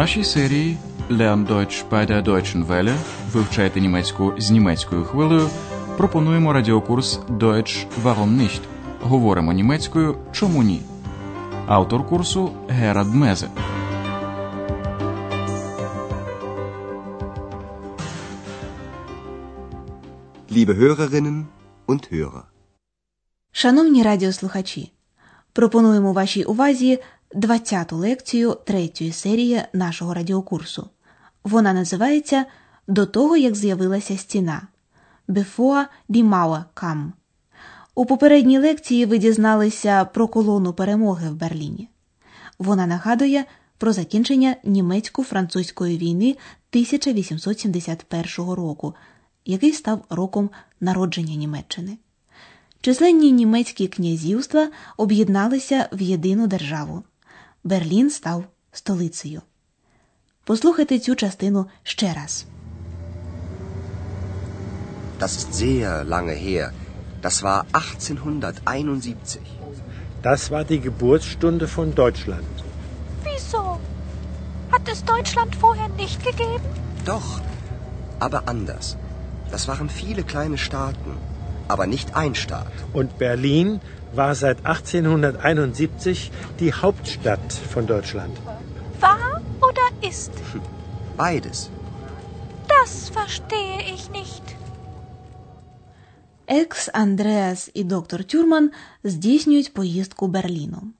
нашій серії Lern Deutsch bei der Deutschen Welle вивчайте німецьку з німецькою хвилею. Пропонуємо радіокурс Deutsch Warum nicht? Говоримо німецькою Чому ні? Автор курсу Герад Мезе. Liebe Hörerinnen und Hörer. Шановні радіослухачі, пропонуємо вашій увазі 20-ту лекцію третьої серії нашого радіокурсу. Вона називається До того, як з'явилася стіна Before die Mauer kam. У попередній лекції ви дізналися про колону перемоги в Берліні. Вона нагадує про закінчення німецько-французької війни 1871 року, який став роком народження Німеччини. Численні німецькі князівства об'єдналися в єдину державу. Берлін став столицею. Послухайте цю частину ще раз. Das ist sehr lange her. Das war 1871. Das war die Geburtsstunde von Deutschland. Wieso? Hat es Deutschland vorher nicht gegeben? Doch, aber anders. Das waren viele kleine Staaten, Aber nicht ein Staat. Und Berlin war seit 1871 die Hauptstadt von Deutschland. War oder ist? Beides. Das verstehe ich nicht. Екс Андреас і доктор Тюрман здійснюють поїздку Берліном.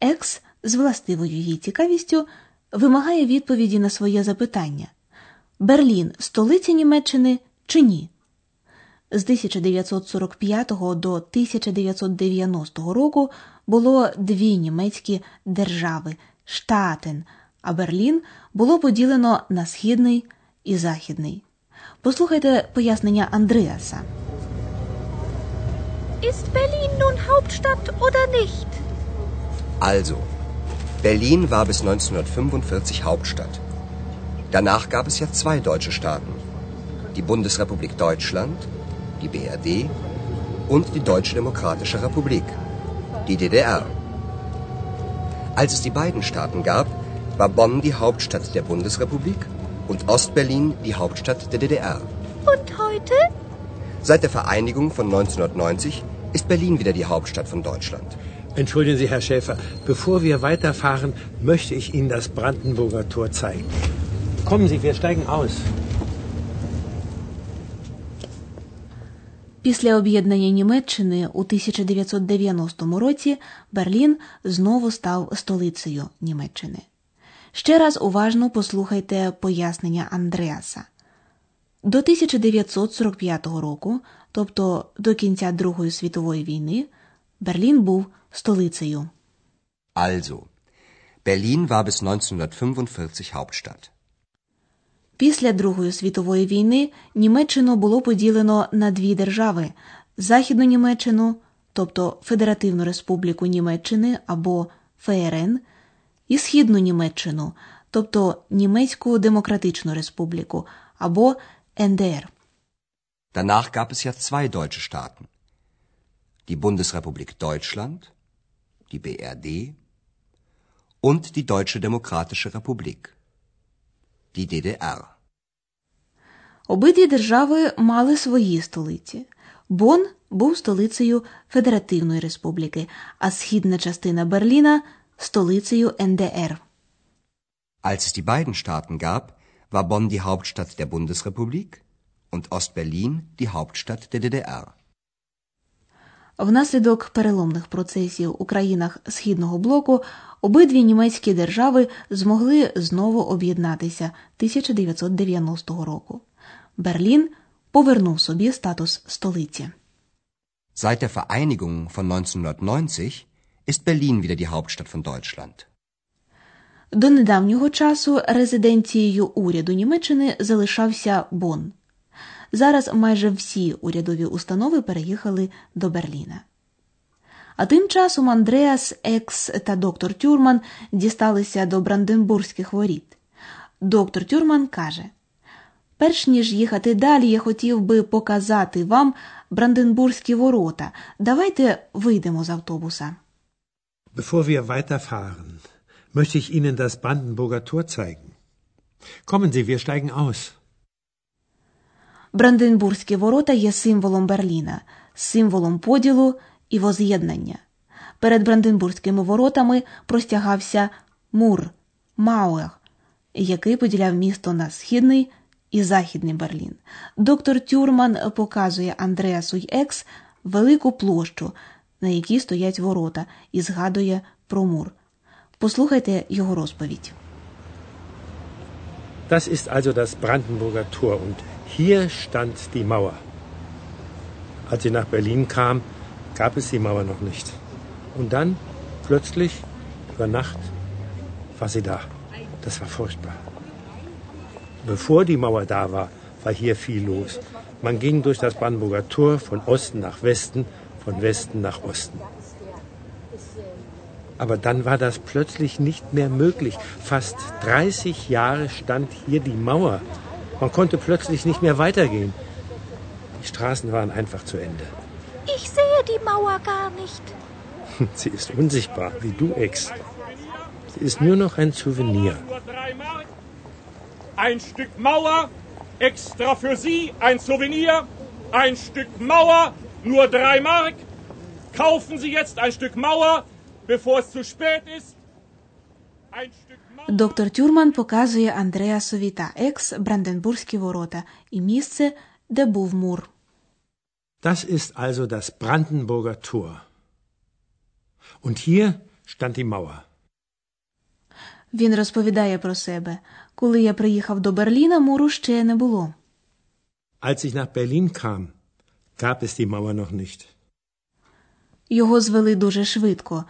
Екс з властивою її цікавістю вимагає відповіді на своє запитання: Берлін столиця Німеччини чи ні? З 1945 до 1990 року було дві німецькі держави штатен, а Берлін було поділено на східний і західний. Послухайте пояснення Андреаса. Ist Berlin nun Hauptstadt oder nicht? Also, Berlin war bis 1945 Hauptstadt. Danach gab es ja zwei deutsche Staaten. Die Bundesrepublik Deutschland, die BRD, und die Deutsche Demokratische Republik, die DDR. Als es die beiden Staaten gab, war Bonn die Hauptstadt der Bundesrepublik und Ostberlin die Hauptstadt der DDR. Und heute? Seit der Vereinigung von 1990 ist Berlin wieder die Hauptstadt von Deutschland. Entschuldigen Sie, Herr Schäfer, bevor wir weiterfahren, möchte ich Ihnen das Brandenburger Tor zeigen. Kommen Sie, wir steigen aus. Після об'єднання Німеччини у 1990 році Берлін знову став столицею Німеччини. Ще раз уважно послухайте пояснення Андреаса. До 1945 року, тобто до кінця Другої світової війни, Берлін був столицею. Also, Berlin war bis 1945 Hauptstadt. Після Другої світової війни Німеччину було поділено на дві держави: Західну Німеччину, тобто Федеративну Республіку Німеччини або ФРН, і Східну Німеччину, тобто Німецьку Демократичну Республіку або НДР. Danach gab es ja zwei deutsche Staaten. Die Bundesrepublik Deutschland, die BRD und die Deutsche Demokratische Republik, die DDR. Обидві держави мали свої столиці. Бонн був столицею Федеративної Республіки, а східна частина Берліна столицею НДР. Als es die beiden Staaten gab, war Bonn die Hauptstadt der Bundesrepublik und Ostberlin die Hauptstadt der DDR. Внаслідок переломних процесів у країнах Східного блоку обидві німецькі держави змогли знову об'єднатися 1990 року. Берлін повернув собі статус столиці. Seit der Vereinigung von 1990 ist Berlin wieder die Hauptstadt von Deutschland. До недавнього часу резиденцією уряду Німеччини залишався Бонн. Зараз майже всі урядові установи переїхали до Берліна. А тим часом Андреас Екс та доктор Тюрман дісталися до Бранденбурзьких воріт. Доктор Тюрман каже: Перш ніж їхати далі, я хотів би показати вам Бранденбурзькі ворота. Давайте вийдемо з автобуса. Bevor wir weiterfahren, möchte ich Ihnen das Brandenburger Tor zeigen. Kommen Sie, wir steigen aus. Бранденбурзькі ворота є символом Берліна, символом поділу і воз'єднання. Перед Бранденбурзькими воротами простягався мур Мауер, який поділяв місто на східний і західний Берлін. Доктор Тюрман показує Андреасу й Екс велику площу, на якій стоять ворота, і згадує про мур. Послухайте його розповідь. Das ist also das Brandenburger Tor und hier stand die Mauer. Als sie nach Berlin kam, gab es die Mauer noch nicht. Und dann, plötzlich, über Nacht, war sie da. Das war furchtbar. Bevor die Mauer da war, war hier viel los. Man ging durch das Brandenburger Tor von Osten nach Westen, von Westen nach Osten. Aber dann war das plötzlich nicht mehr möglich. Fast 30 Jahre stand hier die Mauer. Man konnte plötzlich nicht mehr weitergehen. Die Straßen waren einfach zu Ende. Ich sehe die Mauer gar nicht. Sie ist unsichtbar, wie du, Ex. Sie ist nur noch ein Souvenir. Nur drei Mark. Ein Stück Mauer, extra für Sie, ein Souvenir. Ein Stück Mauer, nur drei Mark. Kaufen Sie jetzt ein Stück Mauer, bevor es zu spät ist. Ein Stück Mauer. Доктор Тюрман показує Андреасові та Екс Бранденбурзькі ворота і місце, де був мур. Das ist also das Brandenburger Tor. Und hier stand die Mauer. Він розповідає про себе. Коли я приїхав до Берліна, муру ще не було. Als ich nach Berlin kam, gab es die Mauer noch nicht. Його звели дуже швидко,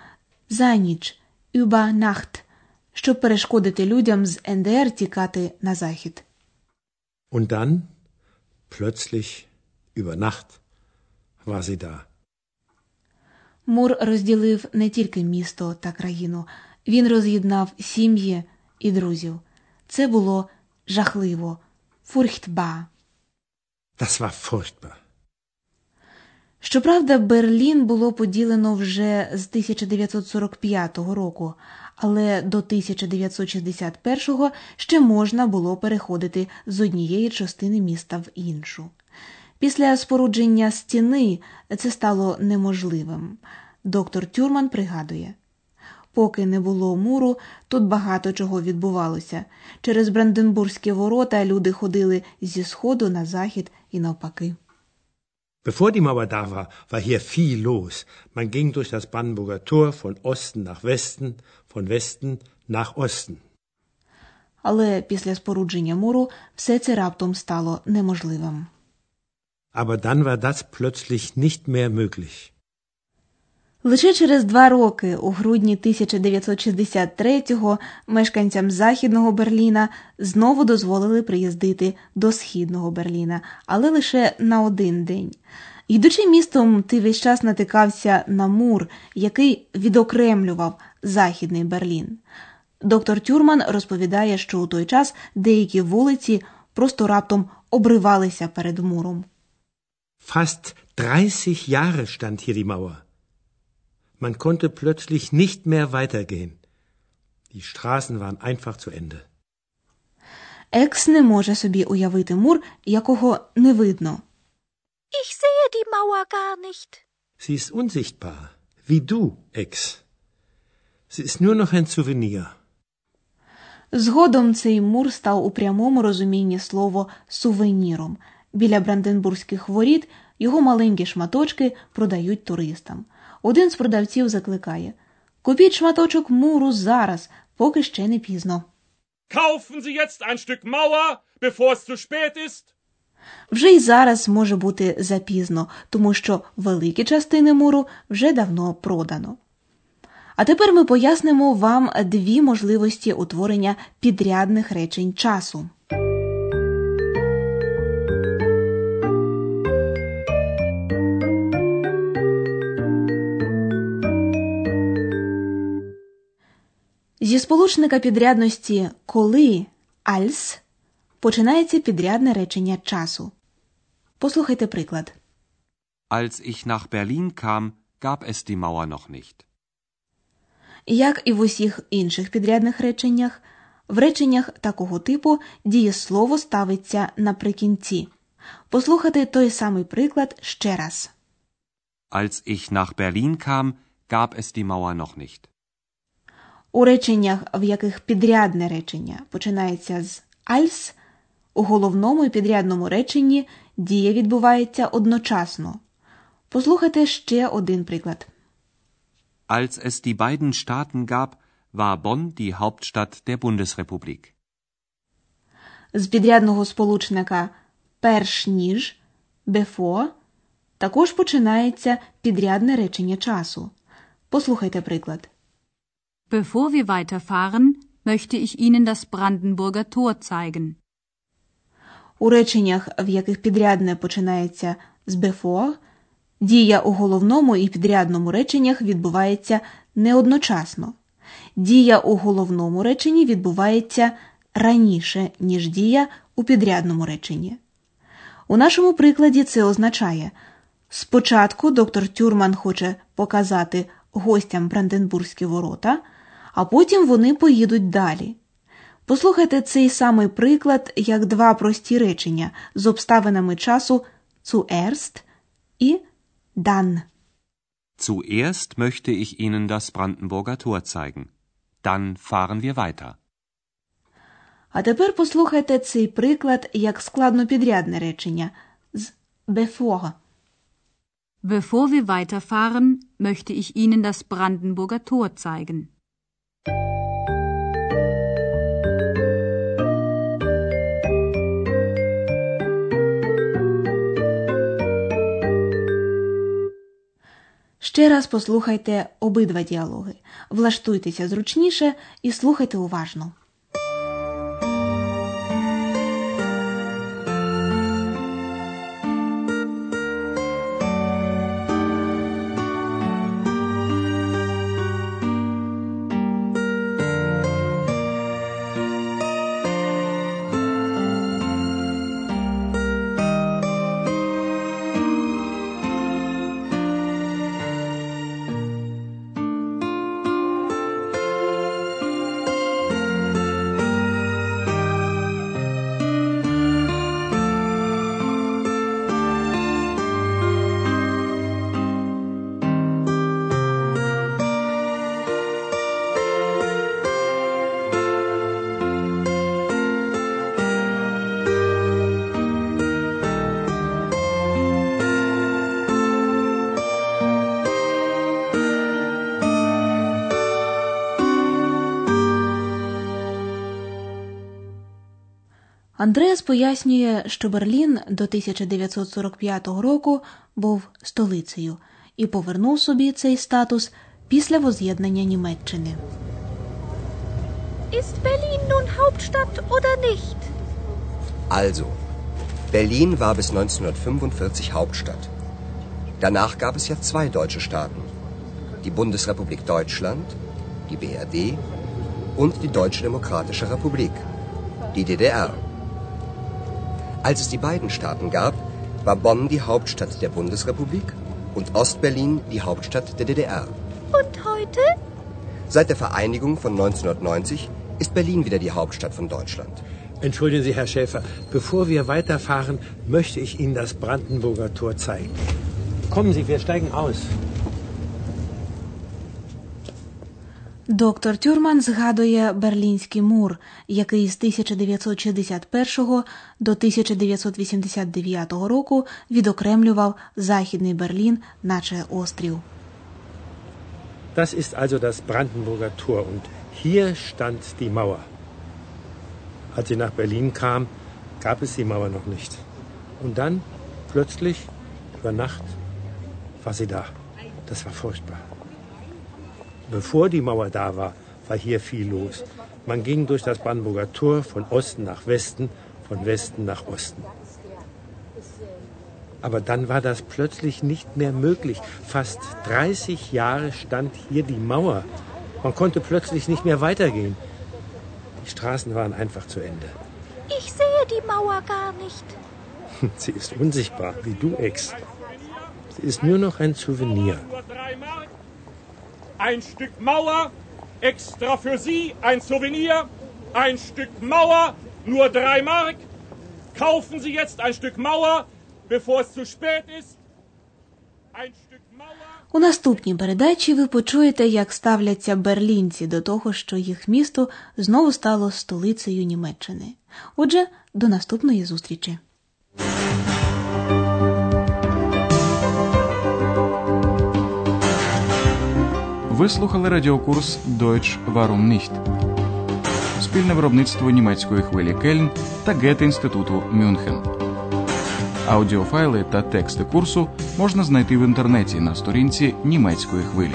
за ніч, über Nacht, щоб перешкодити людям з НДР тікати на захід. Und dann, plötzlich, über Nacht, war sie da. Мур розділив не тільки місто та країну, він роз'єднав сім'ї і друзів. Це було жахливо, фурхтба. Das war furchtbar. Щоправда, Берлін було поділено вже з 1945 року, але до 1961-го ще можна було переходити з однієї частини міста в іншу. Після спорудження стіни це стало неможливим. Доктор Тюрман пригадує. Поки не було муру, тут багато чого відбувалося. Через Бранденбурзькі ворота люди ходили зі сходу на захід і навпаки. Bevor die Mauer da war, war hier viel los. Man ging durch das Brandenburger Tor von Osten nach Westen, von Westen nach Osten. Але після спорудження муру все це раптом стало неможливим. Aber dann war das plötzlich nicht mehr möglich. Лише через два роки, у грудні 1963-го, мешканцям Західного Берліна знову дозволили приїздити до Східного Берліна, але лише на один день. Йдучи містом, ти весь час натикався на мур, який відокремлював Західний Берлін. Доктор Тюрман розповідає, що у той час деякі вулиці просто раптом обривалися перед муром. Fast 30 Jahre stand hier die Mauer. Man konnte plötzlich nicht mehr weitergehen. Die Straßen waren einfach zu Ende. Екс не може собі уявити мур, якого не видно. Ich sehe die Mauer gar nicht. Sie ist unsichtbar, wie du, Ex. Sie ist nur noch ein Souvenir. Згодом цей мур став у прямому розумінні слово сувеніром. Біля Бранденбурзьких воріт його маленькі шматочки продають туристам. Один з продавців закликає Купіть шматочок муру зараз, поки ще не пізно. Kaufen Sie jetzt ein Stück Mauer, bevor es zu spät ist. Вже й зараз може бути запізно, тому що великі частини муру вже давно продано. А тепер ми пояснимо вам дві можливості утворення підрядних речень часу. Зі сполучника підрядності коли als починається підрядне речення часу. Послухайте приклад. Als ich nach Berlin kam, gab es die Mauer noch nicht. Як і в усіх інших підрядних реченнях, В реченнях такого типу дієслово ставиться наприкінці. Послухайте той самий приклад ще раз. Als ich nach Berlin kam, gab es die Mauer noch nicht. У реченнях, в яких підрядне речення починається з als, у головному і підрядному реченні дія відбувається одночасно. Послухайте ще один приклад. Als es die beiden Staaten gab, war Bonn die Hauptstadt der Bundesrepublik. З підрядного сполучника перш ніж before також починається підрядне речення часу. Послухайте приклад. Bevor wir weiterfahren, möchte ich Ihnen das Brandenburger Tor zeigen. У реченнях, в яких підрядне починається з before, дія у головному і підрядному реченнях відбувається не одночасно. Дія у головному реченні відбувається раніше, ніж дія у підрядному реченні. У нашому прикладі це означає спочатку доктор Тюрман хоче показати гостям Бранденбурзькі ворота, а потім вони поїдуть далі. Послухайте цей самий приклад як два прості речення з обставинами часу zuerst і dann. Zuerst möchte ich Ihnen das Brandenburger Tor zeigen. Dann fahren wir weiter. А тепер послухайте цей приклад як складнопідрядне речення з bevor. Bevor wir weiterfahren, möchte ich Ihnen das Brandenburger Tor zeigen. Ще раз послухайте обидва діалоги. Влаштуйтеся зручніше і слухайте уважно. Андреас пояснює, що Берлін до 1945 року був столицею і повернув собі цей статус після воз'єднання Німеччини. Ist Berlin nun Hauptstadt oder nicht? Also, Berlin war bis 1945 Hauptstadt. Danach gab es ja zwei deutsche Staaten. Die Bundesrepublik Deutschland, die BRD und die Deutsche Demokratische Republik, die DDR. Als es die beiden Staaten gab, war Bonn die Hauptstadt der Bundesrepublik und Ostberlin die Hauptstadt der DDR. Und heute? Seit der Vereinigung von 1990 ist Berlin wieder die Hauptstadt von Deutschland. Entschuldigen Sie, Herr Schäfer, bevor wir weiterfahren, möchte ich Ihnen das Brandenburger Tor zeigen. Kommen Sie, wir steigen aus. Доктор Тюрман згадує Берлінський мур, який з 1961 до 1989 року відокремлював Західний Берлін, наче острів. Das ist also das Brandenburger Tor und hier stand die Mauer. Als sie nach Berlin kam, gab es die Mauer noch nicht. Und dann, plötzlich, über Nacht, war sie da. Das war furchtbar. Bevor die Mauer da war, war hier viel los. Man ging durch das Brandenburger Tor von Osten nach Westen, von Westen nach Osten. Aber dann war das plötzlich nicht mehr möglich. Fast 30 Jahre stand hier die Mauer. Man konnte plötzlich nicht mehr weitergehen. Die Straßen waren einfach zu Ende. Ich sehe die Mauer gar nicht. Sie ist unsichtbar, wie du, Ex. Sie ist nur noch ein Souvenir. Ein Stück Mauer, extra für Sie, ein Souvenir. Ein Stück Mauer, nur drei Mark. Kaufen Sie jetzt ein Stück Mauer, bevor es zu spät ist. Ein Stück Mauer. У наступній передачі ви почуєте, як ставляться берлінці до того, що їх місто знову стало столицею Німеччини. Отже, до наступної зустрічі. Ви слухали радіокурс Deutsch Warum nicht? Спільне виробництво німецької хвилі Кельн та Гете-інституту Мюнхен. Аудіофайли та тексти курсу можна знайти в інтернеті на сторінці німецької хвилі.